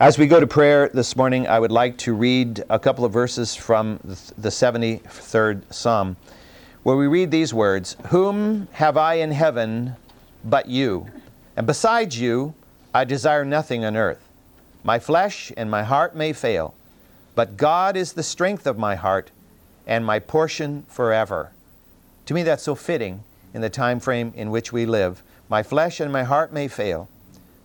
As we go to prayer this morning, I would like to read a couple of verses from the 73rd Psalm, where we read these words Whom have I in heaven but you? And besides you, I desire nothing on earth. My flesh and my heart may fail, but God is the strength of my heart and my portion forever. To me, that's so fitting in the time frame in which we live. My flesh and my heart may fail,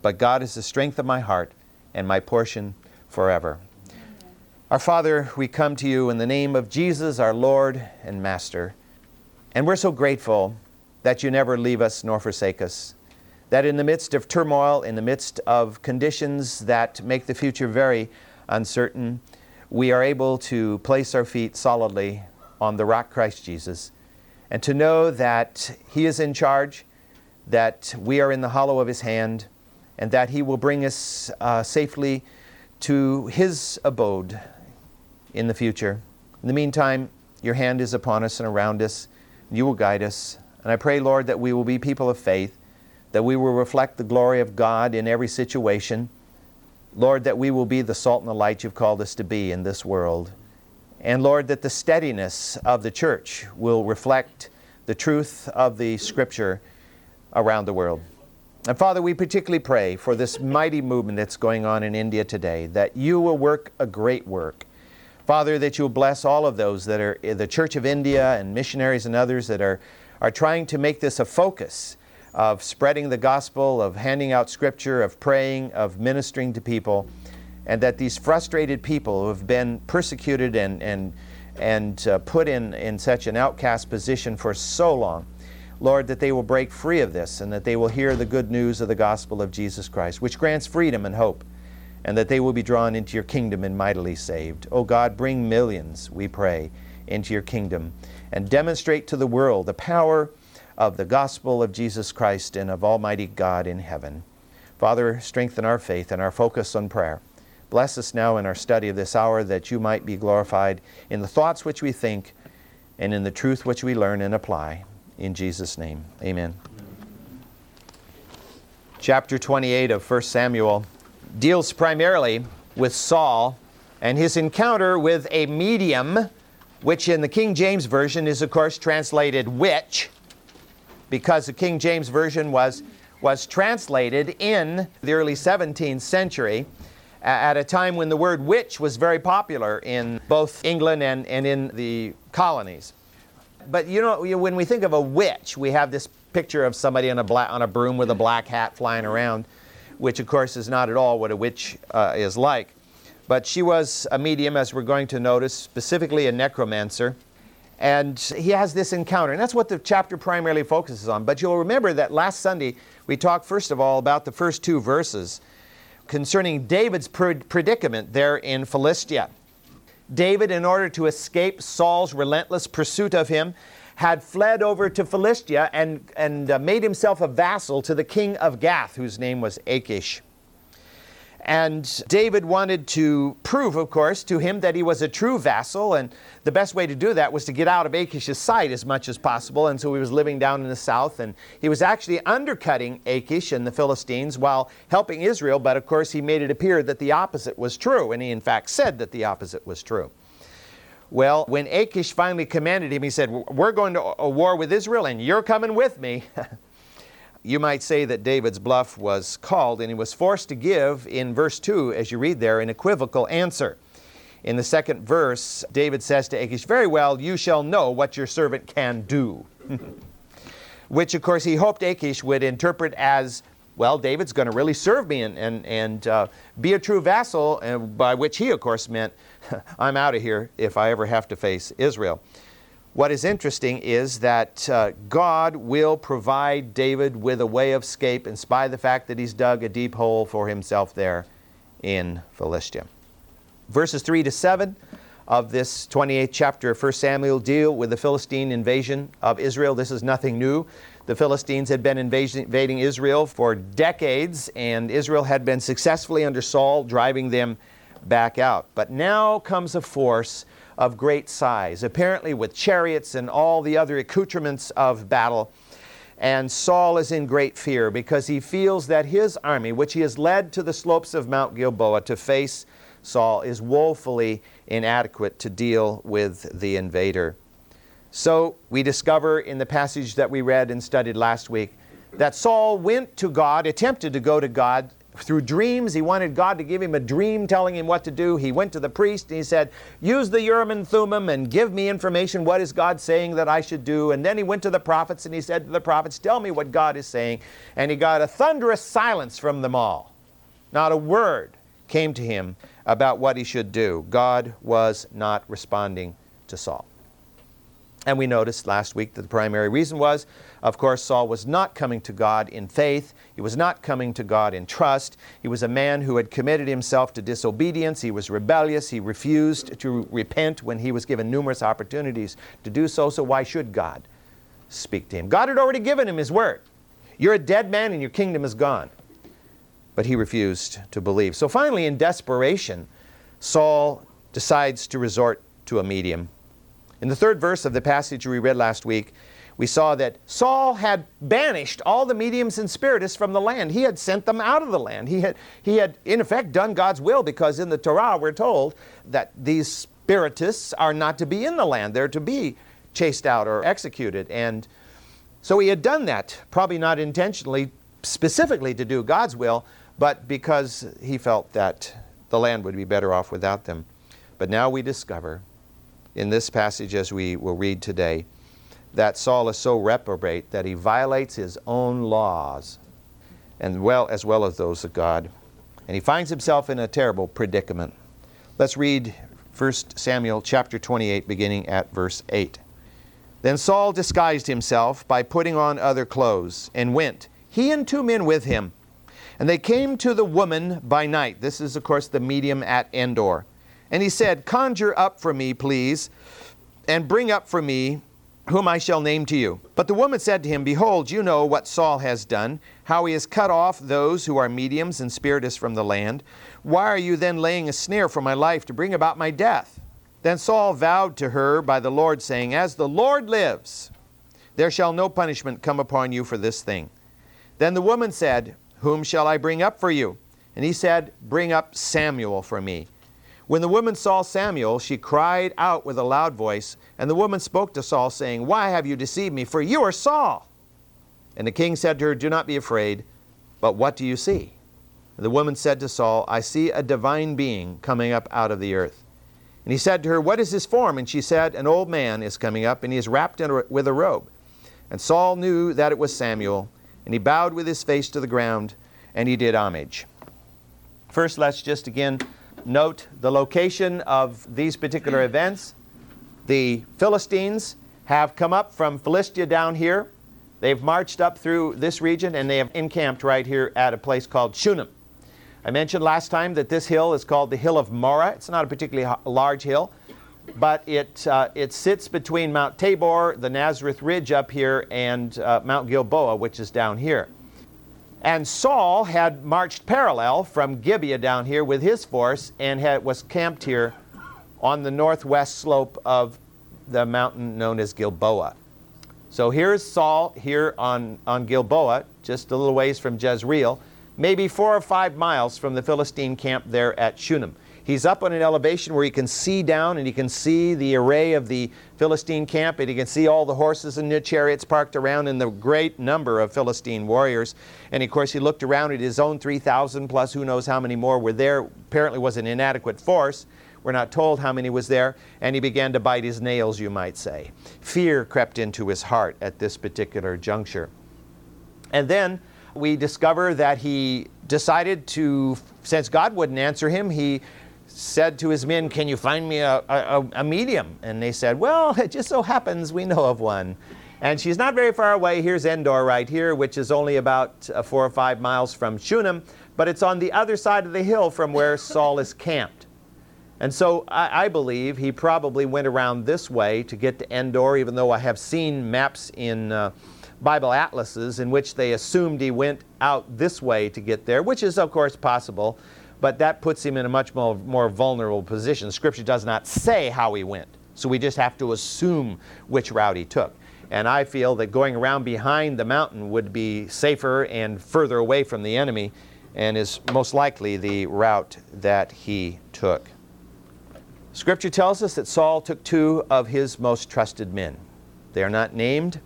but God is the strength of my heart and my portion forever. Our Father, we come to you in the name of Jesus, our Lord and Master. And we're so grateful that you never leave us nor forsake us. That in the midst of turmoil, in the midst of conditions that make the future very uncertain, we are able to place our feet solidly on the rock Christ Jesus and to know that He is in charge, that we are in the hollow of His hand, and that He will bring us uh, safely to His abode in the future. In the meantime, your hand is upon us and around us. And you will guide us. And I pray, Lord, that we will be people of faith, that we will reflect the glory of God in every situation. Lord, that we will be the salt and the light you've called us to be in this world. And Lord, that the steadiness of the church will reflect the truth of the Scripture around the world. And Father, we particularly pray for this mighty movement that's going on in India today, that you will work a great work. Father, that you'll bless all of those that are the Church of India and missionaries and others that are, are trying to make this a focus of spreading the gospel, of handing out scripture, of praying, of ministering to people, and that these frustrated people who have been persecuted and, and, and uh, put in, in such an outcast position for so long, Lord, that they will break free of this and that they will hear the good news of the gospel of Jesus Christ, which grants freedom and hope, and that they will be drawn into your kingdom and mightily saved. O oh God, bring millions, we pray, into your kingdom and demonstrate to the world the power of the gospel of Jesus Christ and of Almighty God in heaven. Father, strengthen our faith and our focus on prayer. Bless us now in our study of this hour that you might be glorified in the thoughts which we think and in the truth which we learn and apply. In Jesus' name, amen. Chapter 28 of 1 Samuel deals primarily with Saul and his encounter with a medium, which in the King James Version is, of course, translated witch, because the King James Version was, was translated in the early 17th century at a time when the word witch was very popular in both England and, and in the colonies but you know, when we think of a witch, we have this picture of somebody on a, black, on a broom with a black hat flying around, which of course is not at all what a witch uh, is like. But she was a medium, as we're going to notice, specifically a necromancer. And he has this encounter, and that's what the chapter primarily focuses on. But you'll remember that last Sunday we talked, first of all, about the first two verses concerning David's predicament there in Philistia. David, in order to escape Saul's relentless pursuit of him, had fled over to Philistia and, and uh, made himself a vassal to the king of Gath, whose name was Achish. And David wanted to prove, of course, to him that he was a true vassal. And the best way to do that was to get out of Achish's sight as much as possible. And so he was living down in the south. And he was actually undercutting Achish and the Philistines while helping Israel. But of course, he made it appear that the opposite was true. And he, in fact, said that the opposite was true. Well, when Achish finally commanded him, he said, We're going to a war with Israel, and you're coming with me. you might say that David's bluff was called, and he was forced to give, in verse 2, as you read there, an equivocal answer. In the second verse, David says to Achish, Very well, you shall know what your servant can do. Which, of course, he hoped Achish would interpret as, Well, David's going to really serve me and, and, and uh, be a true vassal, and by which he, of course, meant, I'm out of here if I ever have to face Israel. What is interesting is that uh, God will provide David with a way of escape in spite of the fact that he's dug a deep hole for himself there in Philistia. Verses 3 to 7 of this 28th chapter of 1 Samuel deal with the Philistine invasion of Israel. This is nothing new. The Philistines had been invading Israel for decades, and Israel had been successfully under Saul, driving them back out. But now comes a force of great size, apparently with chariots and all the other accoutrements of battle. And Saul is in great fear because he feels that his army, which he has led to the slopes of Mount Gilboa to face Saul, is woefully inadequate to deal with the invader. So we discover in the passage that we read and studied last week that Saul went to God, attempted to go to God through dreams. He wanted God to give him a dream telling him what to do. He went to the priest and he said, Use the Urim and Thummim and give me information. What is God saying that I should do? And then he went to the prophets and he said to the prophets, Tell me what God is saying. And he got a thunderous silence from them all. Not a word came to him about what he should do. God was not responding to Saul. And we noticed last week that the primary reason was, of course, Saul was not coming to God in faith. He was not coming to God in trust. He was a man who had committed himself to disobedience. He was rebellious. He refused to repent when he was given numerous opportunities to do so. So, why should God speak to him? God had already given him his word. You're a dead man and your kingdom is gone. But he refused to believe. So, finally, in desperation, Saul decides to resort to a medium. In the third verse of the passage we read last week, we saw that Saul had banished all the mediums and spiritists from the land. He had sent them out of the land. He had, he had, in effect, done God's will because in the Torah we're told that these spiritists are not to be in the land, they're to be chased out or executed. And so he had done that, probably not intentionally, specifically to do God's will, but because he felt that the land would be better off without them. But now we discover in this passage, as we will read today, that Saul is so reprobate that he violates his own laws, and well as well as those of God, and he finds himself in a terrible predicament. Let's read 1 Samuel chapter 28, beginning at verse 8. Then Saul disguised himself by putting on other clothes, and went, he and two men with him. And they came to the woman by night. This is, of course, the medium at Endor. And he said, Conjure up for me, please, and bring up for me whom I shall name to you. But the woman said to him, Behold, you know what Saul has done, how he has cut off those who are mediums and spiritists from the land. Why are you then laying a snare for my life to bring about my death? Then Saul vowed to her by the Lord, saying, As the Lord lives, there shall no punishment come upon you for this thing. Then the woman said, Whom shall I bring up for you? And he said, Bring up Samuel for me. When the woman saw Samuel, she cried out with a loud voice, and the woman spoke to Saul, saying, Why have you deceived me? For you are Saul. And the king said to her, Do not be afraid, but what do you see? And the woman said to Saul, I see a divine being coming up out of the earth. And he said to her, What is his form? And she said, An old man is coming up, and he is wrapped in a, with a robe. And Saul knew that it was Samuel, and he bowed with his face to the ground, and he did homage. First, let's just again note the location of these particular events. The Philistines have come up from Philistia down here. They've marched up through this region and they have encamped right here at a place called Shunem. I mentioned last time that this hill is called the Hill of Moreh. It's not a particularly large hill, but it, uh, it sits between Mount Tabor, the Nazareth Ridge up here, and uh, Mount Gilboa, which is down here. And Saul had marched parallel from Gibeah down here with his force and had, was camped here on the northwest slope of the mountain known as Gilboa. So here's Saul here on, on Gilboa, just a little ways from Jezreel, maybe four or five miles from the Philistine camp there at Shunem. He's up on an elevation where he can see down and he can see the array of the Philistine camp and he can see all the horses and the chariots parked around and the great number of Philistine warriors. And of course, he looked around at his own 3,000 plus who knows how many more were there. Apparently, was an inadequate force. We're not told how many was there. And he began to bite his nails, you might say. Fear crept into his heart at this particular juncture. And then we discover that he decided to, since God wouldn't answer him, he said to his men, Can you find me a, a, a, medium? And they said, Well, it just so happens we know of one. And she's not very far away. Here's Endor right here, which is only about uh, four or five miles from Shunem, but it's on the other side of the hill from where Saul is camped. And so I, I, believe he probably went around this way to get to Endor, even though I have seen maps in uh, Bible atlases in which they assumed he went out this way to get there, which is, of course, possible but that puts him in a much more, more vulnerable position. Scripture does not say how he went, so we just have to assume which route he took. And I feel that going around behind the mountain would be safer and further away from the enemy and is most likely the route that he took. Scripture tells us that Saul took two of his most trusted men. They are not named.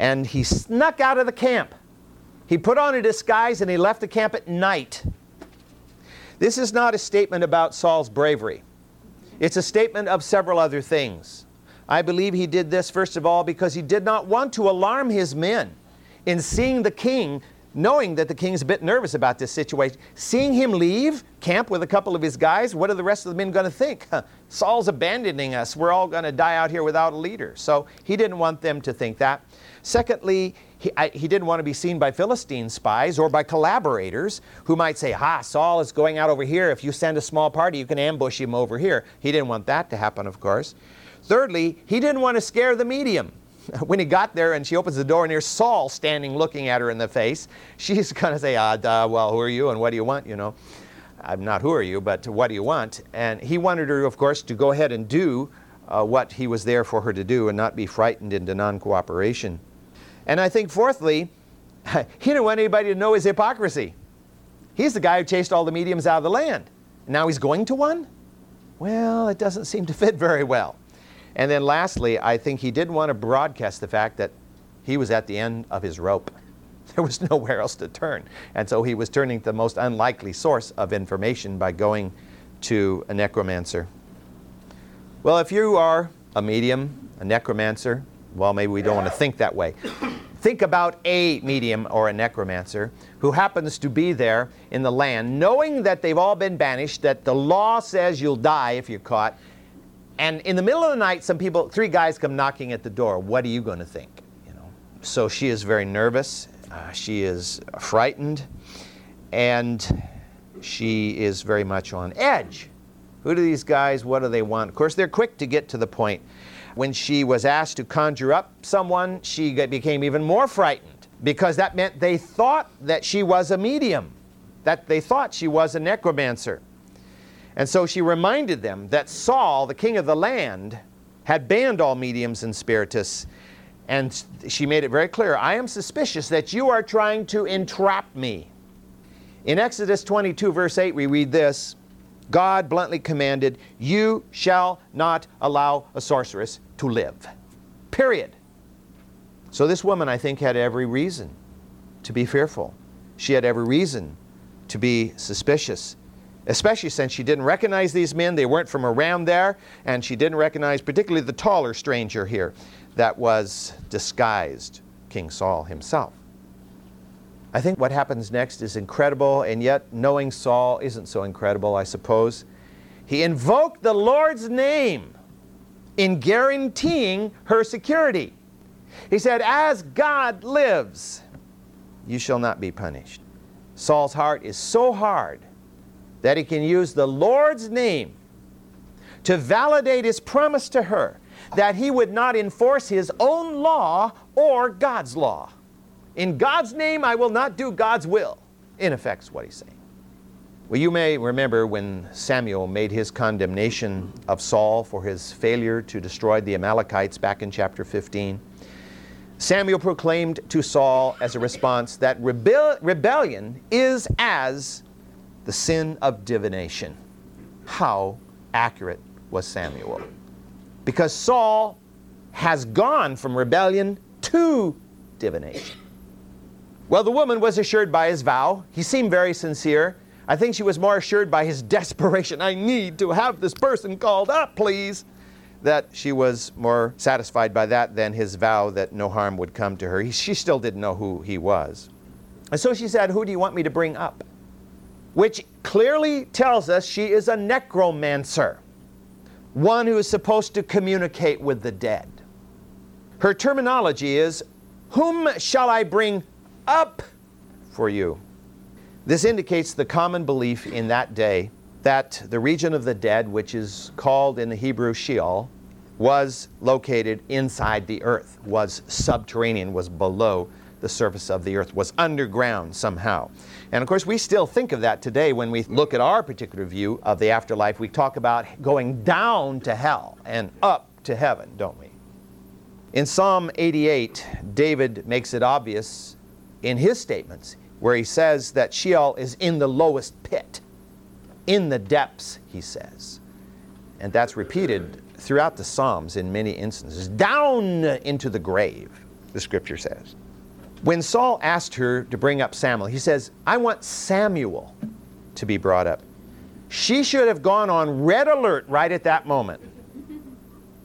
And he snuck out of the camp. He put on a disguise and he left the camp at night. This is not a statement about Saul's bravery. It's a statement of several other things. I believe he did this, first of all, because he did not want to alarm his men in seeing the king knowing that the king's a bit nervous about this situation. Seeing him leave camp with a couple of his guys, what are the rest of the men going to think? Saul's abandoning us. We're all going to die out here without a leader. So he didn't want them to think that. Secondly, he, I, he, didn't want to be seen by Philistine spies or by collaborators who might say, Ha, Saul is going out over here. If you send a small party, you can ambush him over here. He didn't want that to happen, of course. Thirdly, he didn't want to scare the medium. when he got there and she opens the door and there's Saul standing looking at her in the face, she's going to say, ah, duh, well, who are you and what do you want, you know? I'm not who are you, but what do you want? And he wanted her, of course, to go ahead and do uh, what he was there for her to do and not be frightened into non cooperation. And I think, fourthly, he didn't want anybody to know his hypocrisy. He's the guy who chased all the mediums out of the land. Now he's going to one? Well, it doesn't seem to fit very well. And then lastly, I think he didn't want to broadcast the fact that he was at the end of his rope. There was nowhere else to turn. And so he was turning to the most unlikely source of information by going to a necromancer. Well, if you are a medium, a necromancer, well, maybe we don't want to think that way. Think about a medium or a necromancer who happens to be there in the land, knowing that they've all been banished, that the law says you'll die if you're caught, and in the middle of the night, some people, three guys come knocking at the door. What are you going to think? You know. So she is very nervous. Uh, she is frightened, and she is very much on edge. Who do these guys? What do they want? Of course, they're quick to get to the point. When she was asked to conjure up someone, she became even more frightened because that meant they thought that she was a medium, that they thought she was a necromancer. And so she reminded them that Saul, the king of the land, had banned all mediums and spiritists. And she made it very clear I am suspicious that you are trying to entrap me. In Exodus 22, verse 8, we read this God bluntly commanded, You shall not allow a sorceress to live. Period. So this woman, I think, had every reason to be fearful. She had every reason to be suspicious especially since she didn't recognize these men. They weren't from around there, and she didn't recognize particularly the taller stranger here that was disguised King Saul himself. I think what happens next is incredible, and yet knowing Saul isn't so incredible, I suppose. He invoked the Lord's name in guaranteeing her security. He said, As God lives, you shall not be punished. Saul's heart is so hard that he can use the Lord's name to validate his promise to her that he would not enforce his own law or God's law. In God's name, I will not do God's will. In effect, is what he's saying. Well, you may remember when Samuel made his condemnation of Saul for his failure to destroy the Amalekites back in chapter 15. Samuel proclaimed to Saul as a response that rebel- rebellion is as the sin of divination. How accurate was Samuel? Because Saul has gone from rebellion to divination. Well, the woman was assured by his vow. He seemed very sincere. I think she was more assured by his desperation. I need to have this person called up, please. That she was more satisfied by that than his vow that no harm would come to her. He, she still didn't know who he was. And so she said, Who do you want me to bring up? Which clearly tells us she is a necromancer, one who is supposed to communicate with the dead. Her terminology is, Whom shall I bring up for you? This indicates the common belief in that day that the region of the dead, which is called in the Hebrew Sheol, was located inside the earth, was subterranean, was below the surface of the earth, was underground somehow. And of course, we still think of that today when we look at our particular view of the afterlife. We talk about going down to hell and up to heaven, don't we? In Psalm 88, David makes it obvious in his statements where he says that Sheol is in the lowest pit, in the depths, he says. And that's repeated throughout the Psalms in many instances. Down into the grave, the scripture says. When Saul asked her to bring up Samuel, he says, I want Samuel to be brought up. She should have gone on red alert right at that moment.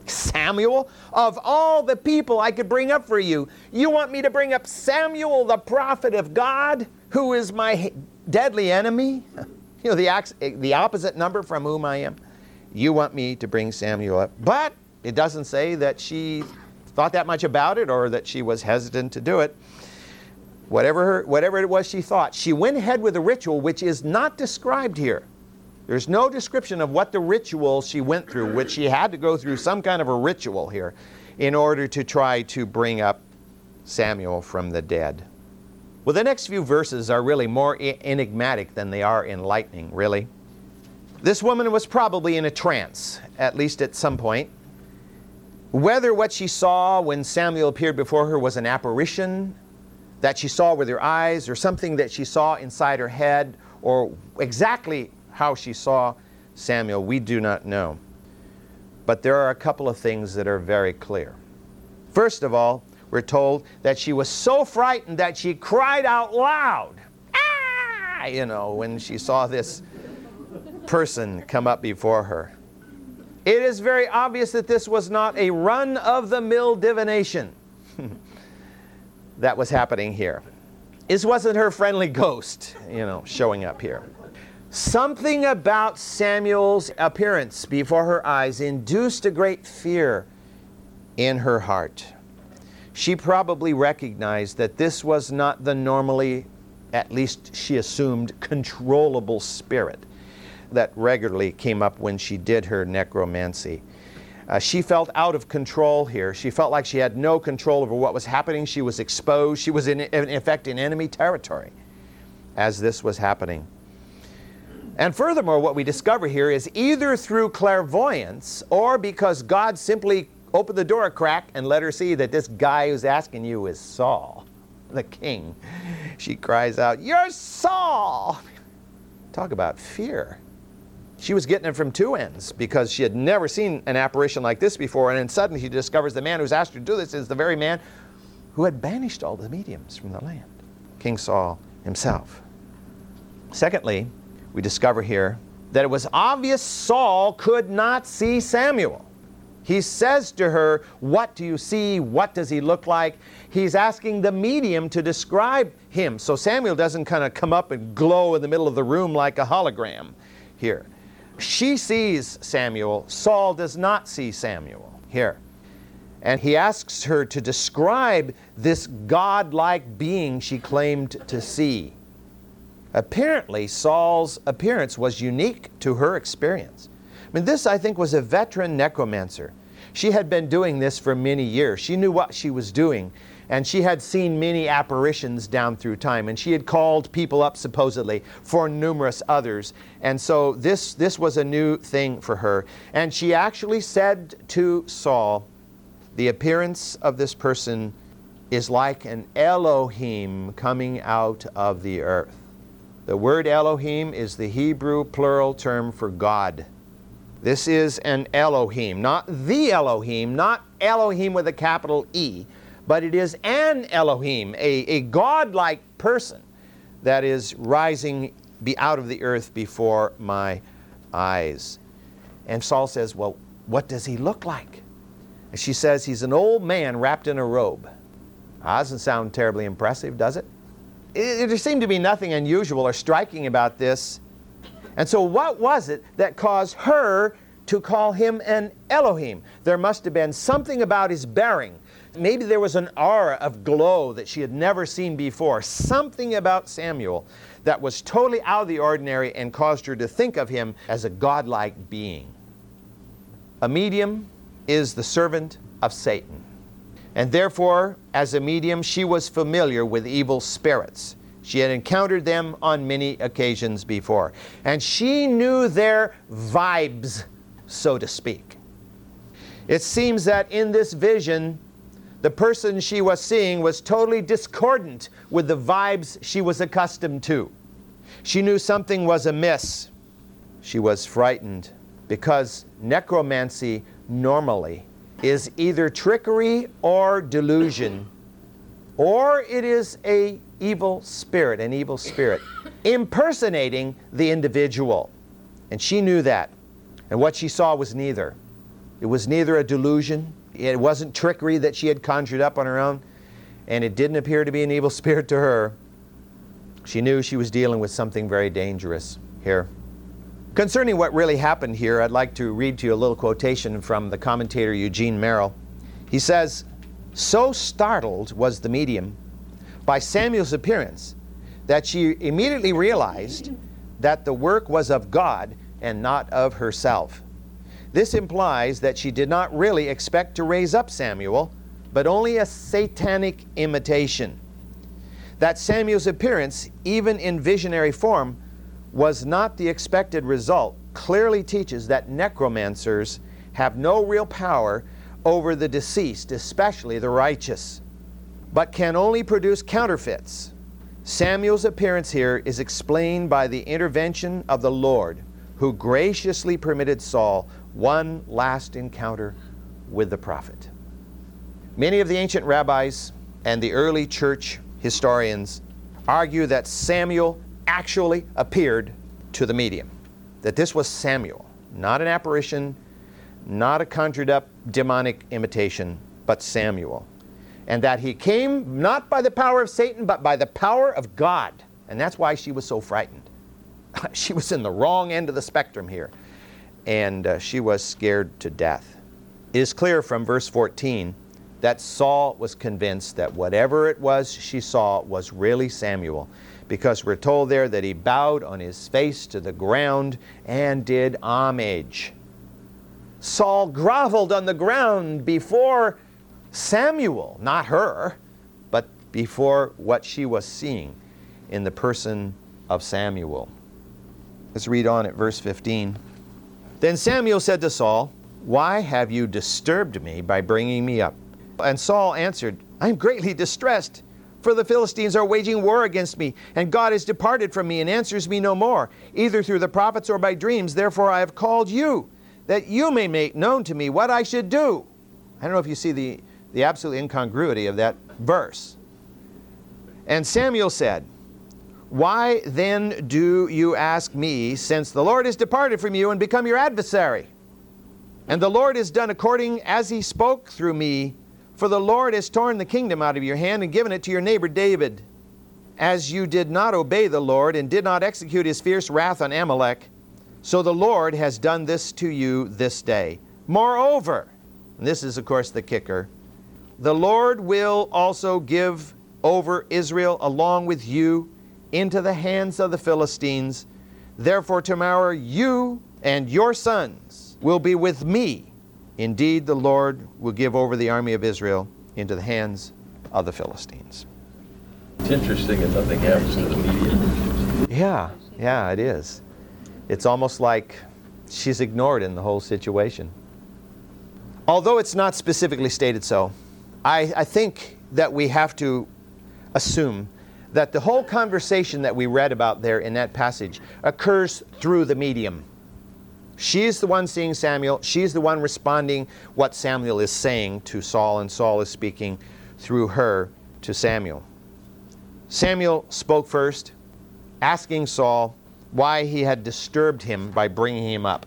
Samuel, of all the people I could bring up for you, you want me to bring up Samuel, the prophet of God, who is my deadly enemy? You know, the, the opposite number from whom I am. You want me to bring Samuel up. But it doesn't say that she thought that much about it or that she was hesitant to do it. Whatever, her, whatever it was she thought, she went ahead with a ritual which is not described here. There's no description of what the ritual she went through, which she had to go through some kind of a ritual here in order to try to bring up Samuel from the dead. Well, the next few verses are really more enigmatic than they are enlightening, really. This woman was probably in a trance, at least at some point. Whether what she saw when Samuel appeared before her was an apparition that she saw with her eyes or something that she saw inside her head or exactly how she saw Samuel, we do not know. But there are a couple of things that are very clear. First of all, we're told that she was so frightened that she cried out loud. Ah! You know, when she saw this person come up before her. It is very obvious that this was not a run of the mill divination that was happening here. This wasn't her friendly ghost, you know, showing up here. Something about Samuel's appearance before her eyes induced a great fear in her heart. She probably recognized that this was not the normally, at least she assumed, controllable spirit that regularly came up when she did her necromancy. Uh, she felt out of control here. She felt like she had no control over what was happening. She was exposed. She was, in, in effect, in enemy territory as this was happening. And furthermore, what we discover here is either through clairvoyance or because God simply opened the door a crack and let her see that this guy who's asking you is Saul, the king. She cries out, You're Saul! Talk about fear. She was getting it from two ends because she had never seen an apparition like this before, and then suddenly she discovers the man who's asked her to do this is the very man who had banished all the mediums from the land, King Saul himself. Secondly, we discover here that it was obvious Saul could not see Samuel. He says to her, What do you see? What does he look like? He's asking the medium to describe him. So Samuel doesn't kind of come up and glow in the middle of the room like a hologram here. She sees Samuel, Saul does not see Samuel here. And he asks her to describe this God-like being she claimed to see. Apparently, Saul's appearance was unique to her experience. I mean, this, I think, was a veteran necromancer. She had been doing this for many years. She knew what she was doing, and she had seen many apparitions down through time, and she had called people up, supposedly, for numerous others. And so this, this was a new thing for her. And she actually said to Saul, The appearance of this person is like an Elohim coming out of the earth. The word Elohim is the Hebrew plural term for God. This is an Elohim, not the Elohim, not Elohim with a capital E, but it is an Elohim, a, a God-like person that is rising be out of the earth before my eyes. And Saul says, Well, what does he look like? And she says, He's an old man wrapped in a robe. That doesn't sound terribly impressive, does it? it, there seemed to be nothing unusual or striking about this. And so, what was it that caused her to call him an Elohim? There must have been something about his bearing. Maybe there was an aura of glow that she had never seen before. Something about Samuel that was totally out of the ordinary and caused her to think of him as a godlike being. A medium is the servant of Satan. And therefore, as a medium, she was familiar with evil spirits. She had encountered them on many occasions before. And she knew their vibes, so to speak. It seems that in this vision, the person she was seeing was totally discordant with the vibes she was accustomed to. She knew something was amiss. She was frightened because necromancy normally is either trickery or delusion or it is a evil spirit, an evil spirit impersonating the individual. And she knew that. And what she saw was neither. It was neither a delusion, it wasn't trickery that she had conjured up on her own, and it didn't appear to be an evil spirit to her. She knew she was dealing with something very dangerous here. Concerning what really happened here, I'd like to read to you a little quotation from the commentator Eugene Merrill. He says, So startled was the medium by Samuel's appearance that she immediately realized that the work was of God and not of herself. This implies that she did not really expect to raise up Samuel, but only a satanic imitation. That Samuel's appearance, even in visionary form, was not the expected result clearly teaches that necromancers have no real power over the deceased, especially the righteous, but can only produce counterfeits. Samuel's appearance here is explained by the intervention of the Lord, who graciously permitted Saul one last encounter with the prophet. Many of the ancient rabbis and the early church historians argue that Samuel actually appeared to the medium, that this was Samuel, not an apparition, not a conjured up demonic imitation, but Samuel. And that he came not by the power of Satan, but by the power of God. And that's why she was so frightened. she was in the wrong end of the spectrum here and uh, she was scared to death. It is clear from verse 14 that Saul was convinced that whatever it was she saw was really Samuel, because we're told there that he bowed on his face to the ground and did homage. Saul groveled on the ground before Samuel, not her, but before what she was seeing in the person of Samuel. Let's read on at verse 15. Then Samuel said to Saul, Why have you disturbed me by bringing me up? And Saul answered, I am greatly distressed, for the Philistines are waging war against me, and God has departed from me and answers me no more, either through the prophets or by dreams. Therefore I have called you, that you may make known to me what I should do. I don't know if you see the, the absolute incongruity of that verse. And Samuel said, why then do you ask me, since the Lord has departed from you and become your adversary? And the Lord has done according as he spoke through me, for the Lord has torn the kingdom out of your hand and given it to your neighbor David. As you did not obey the Lord and did not execute his fierce wrath on Amalek, so the Lord has done this to you this day. Moreover, and this is, of course, the kicker, the Lord will also give over Israel along with you into the hands of the Philistines. Therefore, tomorrow you and your sons will be with me. Indeed, the Lord will give over the army of Israel into the hands of the Philistines. It's interesting and nothing happens to the media. Yeah, yeah, it is. It's almost like she's ignored in the whole situation. Although it's not specifically stated so, I, I think that we have to assume that the whole conversation that we read about there in that passage occurs through the medium. She's the one seeing Samuel. She's the one responding what Samuel is saying to Saul, and Saul is speaking through her to Samuel. Samuel spoke first, asking Saul why he had disturbed him by bringing him up.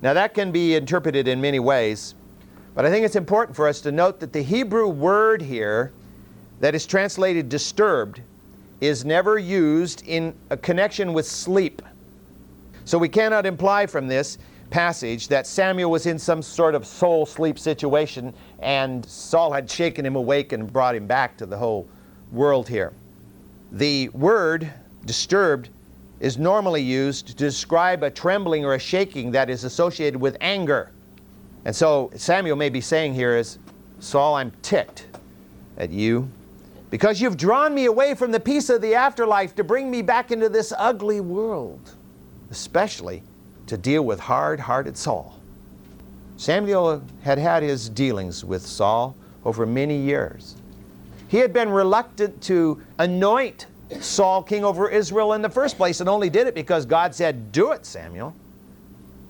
Now, that can be interpreted in many ways, but I think it's important for us to note that the Hebrew word here that is translated disturbed is never used in a connection with sleep. So we cannot imply from this passage that Samuel was in some sort of soul sleep situation and Saul had shaken him awake and brought him back to the whole world here. The word disturbed is normally used to describe a trembling or a shaking that is associated with anger. And so Samuel may be saying here is, Saul, I'm ticked at you because you've drawn me away from the peace of the afterlife to bring me back into this ugly world, especially to deal with hard hearted Saul. Samuel had had his dealings with Saul over many years. He had been reluctant to anoint Saul king over Israel in the first place and only did it because God said, Do it, Samuel.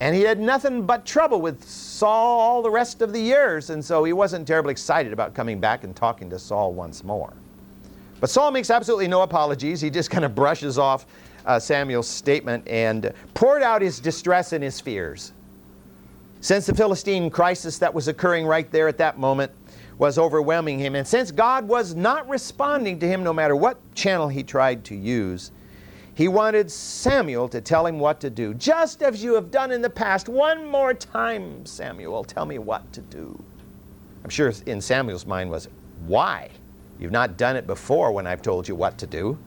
And he had nothing but trouble with Saul all the rest of the years, and so he wasn't terribly excited about coming back and talking to Saul once more. But Saul makes absolutely no apologies. He just kind of brushes off uh, Samuel's statement and poured out his distress and his fears. Since the Philistine crisis that was occurring right there at that moment was overwhelming him, and since God was not responding to him no matter what channel he tried to use, he wanted Samuel to tell him what to do, just as you have done in the past. One more time, Samuel, tell me what to do. I'm sure in Samuel's mind was, why? You've not done it before when I've told you what to do.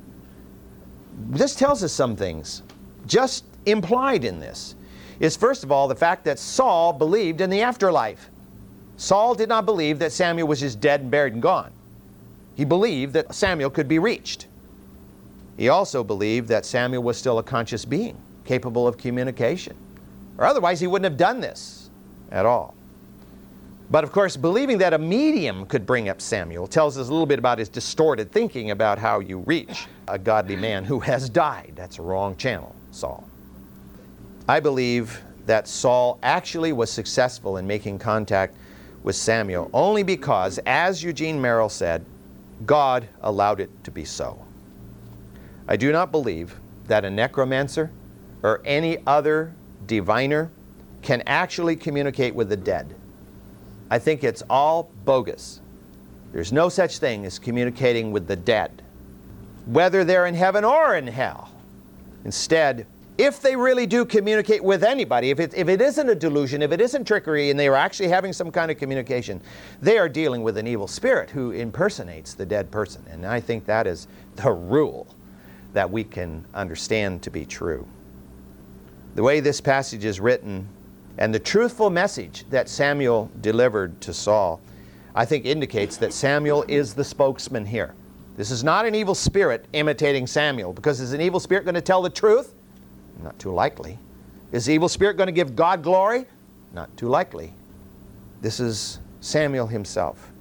This tells us some things. Just implied in this is, first of all, the fact that Saul believed in the afterlife. Saul did not believe that Samuel was just dead and buried and gone. He believed that Samuel could be reached. He also believed that Samuel was still a conscious being, capable of communication. Or otherwise, he wouldn't have done this at all. But of course, believing that a medium could bring up Samuel tells us a little bit about his distorted thinking about how you reach a godly man who has died. That's a wrong channel, Saul. I believe that Saul actually was successful in making contact with Samuel only because, as Eugene Merrill said, God allowed it to be so. I do not believe that a necromancer or any other diviner can actually communicate with the dead. I think it's all bogus. There's no such thing as communicating with the dead, whether they're in heaven or in hell. Instead, if they really do communicate with anybody, if it, if it isn't a delusion, if it isn't trickery, and they are actually having some kind of communication, they are dealing with an evil spirit who impersonates the dead person. And I think that is the rule that we can understand to be true. The way this passage is written and the truthful message that Samuel delivered to Saul, I think indicates that Samuel is the spokesman here. This is not an evil spirit imitating Samuel, because is an evil spirit going to tell the truth? Not too likely. Is the evil spirit going to give God glory? Not too likely. This is Samuel himself.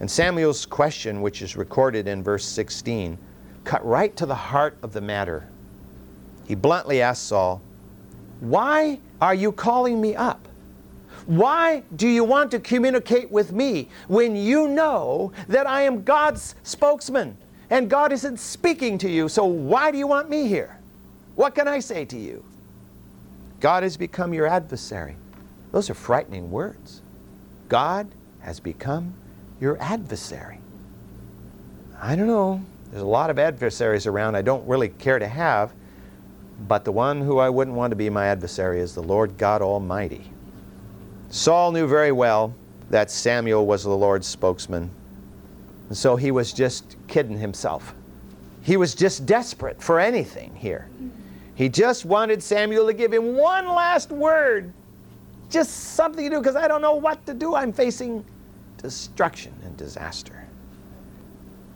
And Samuel's question, which is recorded in verse 16, cut right to the heart of the matter. He bluntly asked Saul, Why are you calling me up? Why do you want to communicate with me when you know that I am God's spokesman and God isn't speaking to you? So why do you want me here? What can I say to you? God has become your adversary. Those are frightening words. God has become your adversary. I don't know. There's a lot of adversaries around I don't really care to have, but the one who I wouldn't want to be my adversary is the Lord God Almighty. Saul knew very well that Samuel was the Lord's spokesman, and so he was just kidding himself. He was just desperate for anything here. He just wanted Samuel to give him one last word, just something to do, because I don't know what to do. I'm facing destruction and disaster.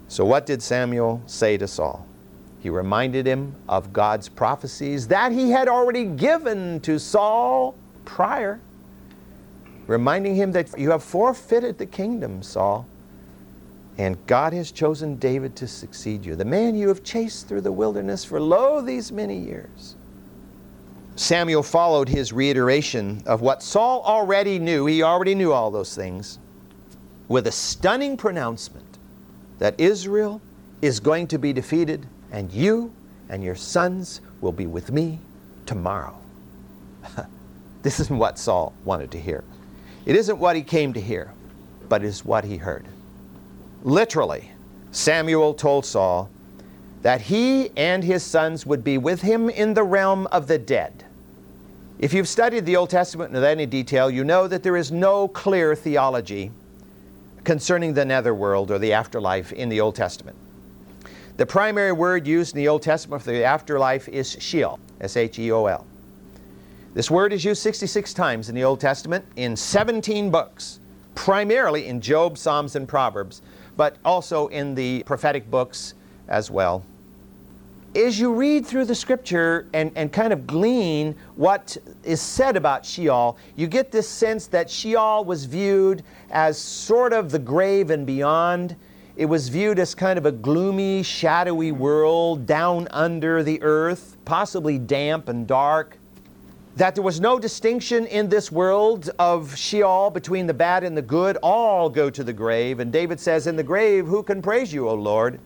So, what did Samuel say to Saul? He reminded him of God's prophecies that he had already given to Saul prior, reminding him that you have forfeited the kingdom, Saul, and God has chosen David to succeed you, the man you have chased through the wilderness for lo these many years. Samuel followed his reiteration of what Saul already knew, he already knew all those things, with a stunning pronouncement that Israel is going to be defeated, and you and your sons will be with me tomorrow. this isn't what Saul wanted to hear. It isn't what he came to hear, but it is what he heard. Literally, Samuel told Saul that he and his sons would be with him in the realm of the dead. If you've studied the Old Testament in any detail, you know that there is no clear theology concerning the netherworld or the afterlife in the Old Testament. The primary word used in the Old Testament for the afterlife is Sheol, S H E O L. This word is used 66 times in the Old Testament in 17 books, primarily in Job, Psalms, and Proverbs, but also in the prophetic books as well. as you read through the scripture and, and kind of glean what is said about Sheol, you get this sense that Sheol was viewed as sort of the grave and beyond. It was viewed as kind of a gloomy, shadowy world down under the earth, possibly damp and dark. That there was no distinction in this world of Sheol between the bad and the good. All go to the grave. And David says, In the grave, who can praise you, O Lord?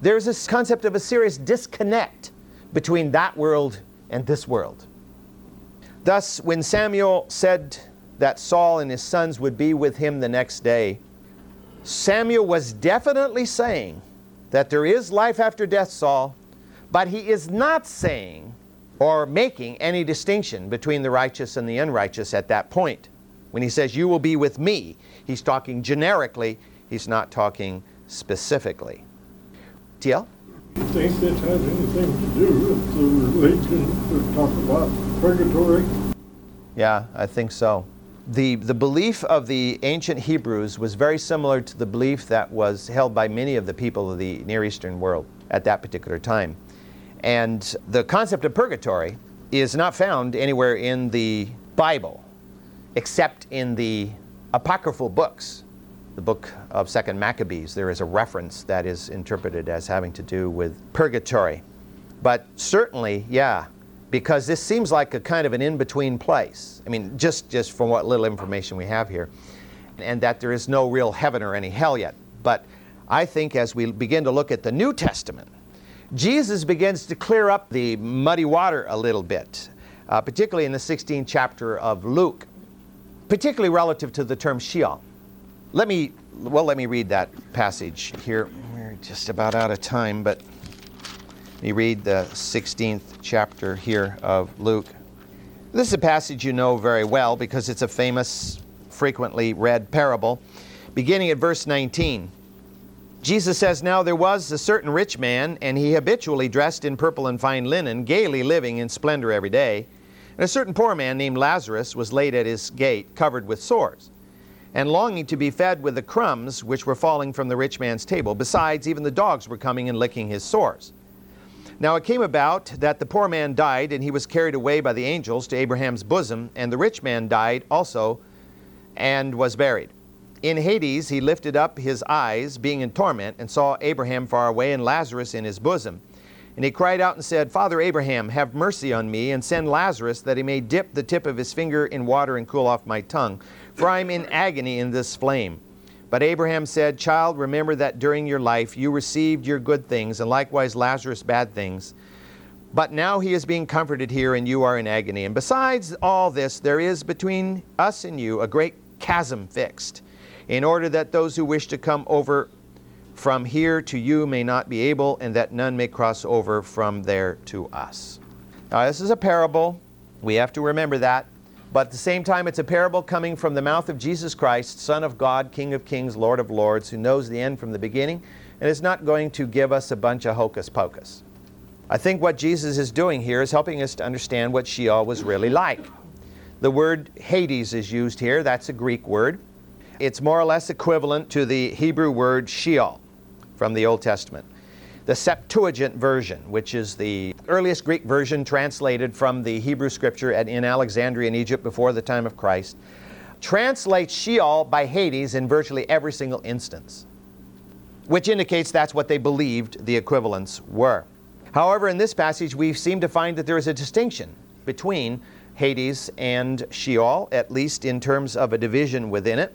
There's this concept of a serious disconnect between that world and this world. Thus, when Samuel said that Saul and his sons would be with him the next day, Samuel was definitely saying that there is life after death, Saul, but he is not saying or making any distinction between the righteous and the unrighteous at that point. When he says, You will be with me, he's talking generically, he's not talking specifically. TL? Do you think this has anything to do with the religion that talk about purgatory? Yeah, I think so. The, the belief of the ancient Hebrews was very similar to the belief that was held by many of the people of the Near Eastern world at that particular time. And the concept of purgatory is not found anywhere in the Bible except in the apocryphal books. The book of Second Maccabees, there is a reference that is interpreted as having to do with purgatory. But certainly, yeah, because this seems like a kind of an in-between place. I mean, just, just from what little information we have here, and that there is no real heaven or any hell yet. But I think as we begin to look at the New Testament, Jesus begins to clear up the muddy water a little bit, uh, particularly in the 16th chapter of Luke, particularly relative to the term Sheol. Let me, well, let me read that passage here. We're just about out of time, but me read the 16th chapter here of Luke. This is a passage you know very well because it's a famous, frequently read parable, beginning at verse 19. Jesus says, Now there was a certain rich man, and he habitually dressed in purple and fine linen, gaily living in splendor every day. And a certain poor man named Lazarus was laid at his gate, covered with sores, and longing to be fed with the crumbs which were falling from the rich man's table. Besides, even the dogs were coming and licking his sores. Now it came about that the poor man died, and he was carried away by the angels to Abraham's bosom, and the rich man died also and was buried. In Hades he lifted up his eyes, being in torment, and saw Abraham far away and Lazarus in his bosom. And he cried out and said, Father Abraham, have mercy on me, and send Lazarus that he may dip the tip of his finger in water and cool off my tongue, for I am in agony in this flame. But Abraham said, Child, remember that during your life you received your good things, and likewise Lazarus bad things. But now he is being comforted here, and you are in agony. And besides all this, there is between us and you a great chasm fixed, in order that those who wish to come over from here to you may not be able, and that none may cross over from there to us. Now, this is a parable. We have to remember that. But at the same time, it's a parable coming from the mouth of Jesus Christ, Son of God, King of Kings, Lord of Lords, who knows the end from the beginning, and is not going to give us a bunch of hocus pocus. I think what Jesus is doing here is helping us to understand what Sheol was really like. The word Hades is used here, that's a Greek word. It's more or less equivalent to the Hebrew word Sheol from the Old Testament. The Septuagint version, which is the earliest Greek version translated from the Hebrew scripture in Alexandria in Egypt before the time of Christ, translates Sheol by Hades in virtually every single instance, which indicates that's what they believed the equivalents were. However, in this passage, we seem to find that there is a distinction between Hades and Sheol, at least in terms of a division within it,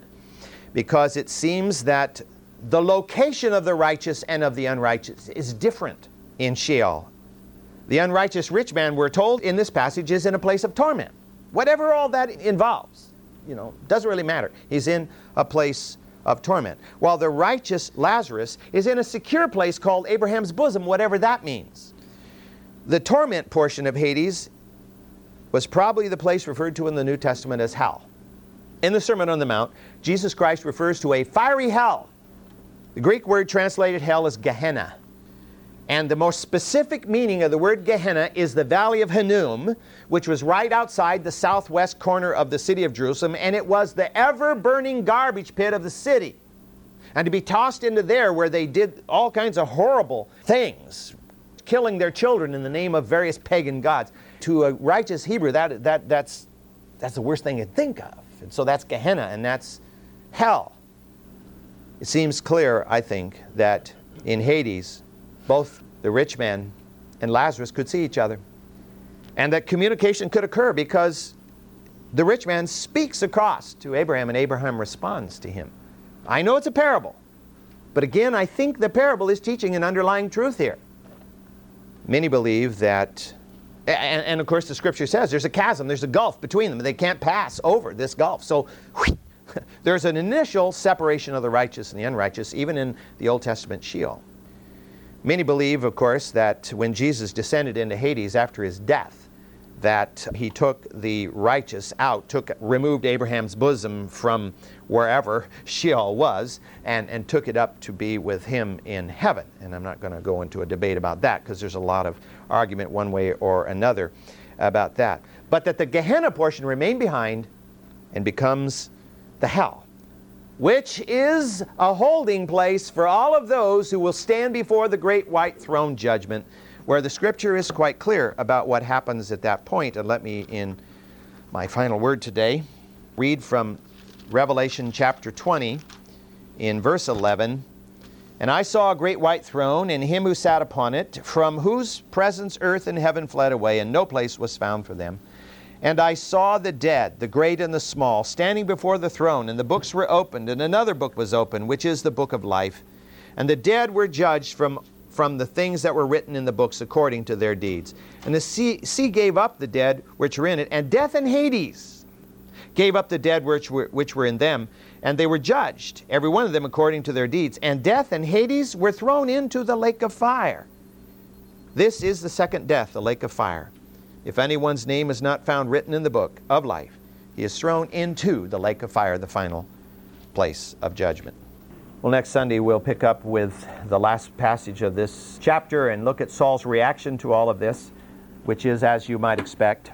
because it seems that the location of the righteous and of the unrighteous is different in Sheol. The unrighteous rich man, we're told in this passage, is in a place of torment. Whatever all that involves, you know, doesn't really matter. He's in a place of torment. While the righteous Lazarus is in a secure place called Abraham's bosom, whatever that means. The torment portion of Hades was probably the place referred to in the New Testament as hell. In the Sermon on the Mount, Jesus Christ refers to a fiery hell the Greek word translated hell is Gehenna. And the most specific meaning of the word Gehenna is the valley of Hinnom, which was right outside the southwest corner of the city of Jerusalem, and it was the ever burning garbage pit of the city. And to be tossed into there where they did all kinds of horrible things, killing their children in the name of various pagan gods. To a righteous Hebrew, that, that, that's, that's the worst thing to think of. And so that's Gehenna, and that's hell. It seems clear, I think, that in Hades, both the rich man and Lazarus could see each other. And that communication could occur because the rich man speaks across to Abraham, and Abraham responds to him. I know it's a parable, but again, I think the parable is teaching an underlying truth here. Many believe that, and, and of course, the scripture says there's a chasm, there's a gulf between them. And they can't pass over this gulf. So there's an initial separation of the righteous and the unrighteous, even in the Old Testament Sheol. Many believe, of course, that when Jesus descended into Hades after his death, that he took the righteous out, took, removed Abraham's bosom from wherever Sheol was, and, and took it up to be with him in heaven. And I'm not going to go into a debate about that because there's a lot of argument one way or another about that. But that the Gehenna portion remained behind and becomes the hell, which is a holding place for all of those who will stand before the great white throne judgment where the scripture is quite clear about what happens at that point. And let me, in my final word today, read from Revelation chapter 20 in verse 11. And I saw a great white throne, and him who sat upon it, from whose presence earth and heaven fled away, and no place was found for them. And I saw the dead, the great and the small, standing before the throne, and the books were opened, and another book was opened, which is the book of life. And the dead were judged from from the things that were written in the books according to their deeds. And the sea, sea gave up the dead which were in it, and death and Hades gave up the dead which were, which were in them, and they were judged, every one of them according to their deeds. And death and Hades were thrown into the lake of fire. This is the second death, the lake of fire. If anyone's name is not found written in the book of life, he is thrown into the lake of fire, the final place of judgment. Well, next Sunday we'll pick up with the last passage of this chapter and look at Saul's reaction to all of this, which is as you might expect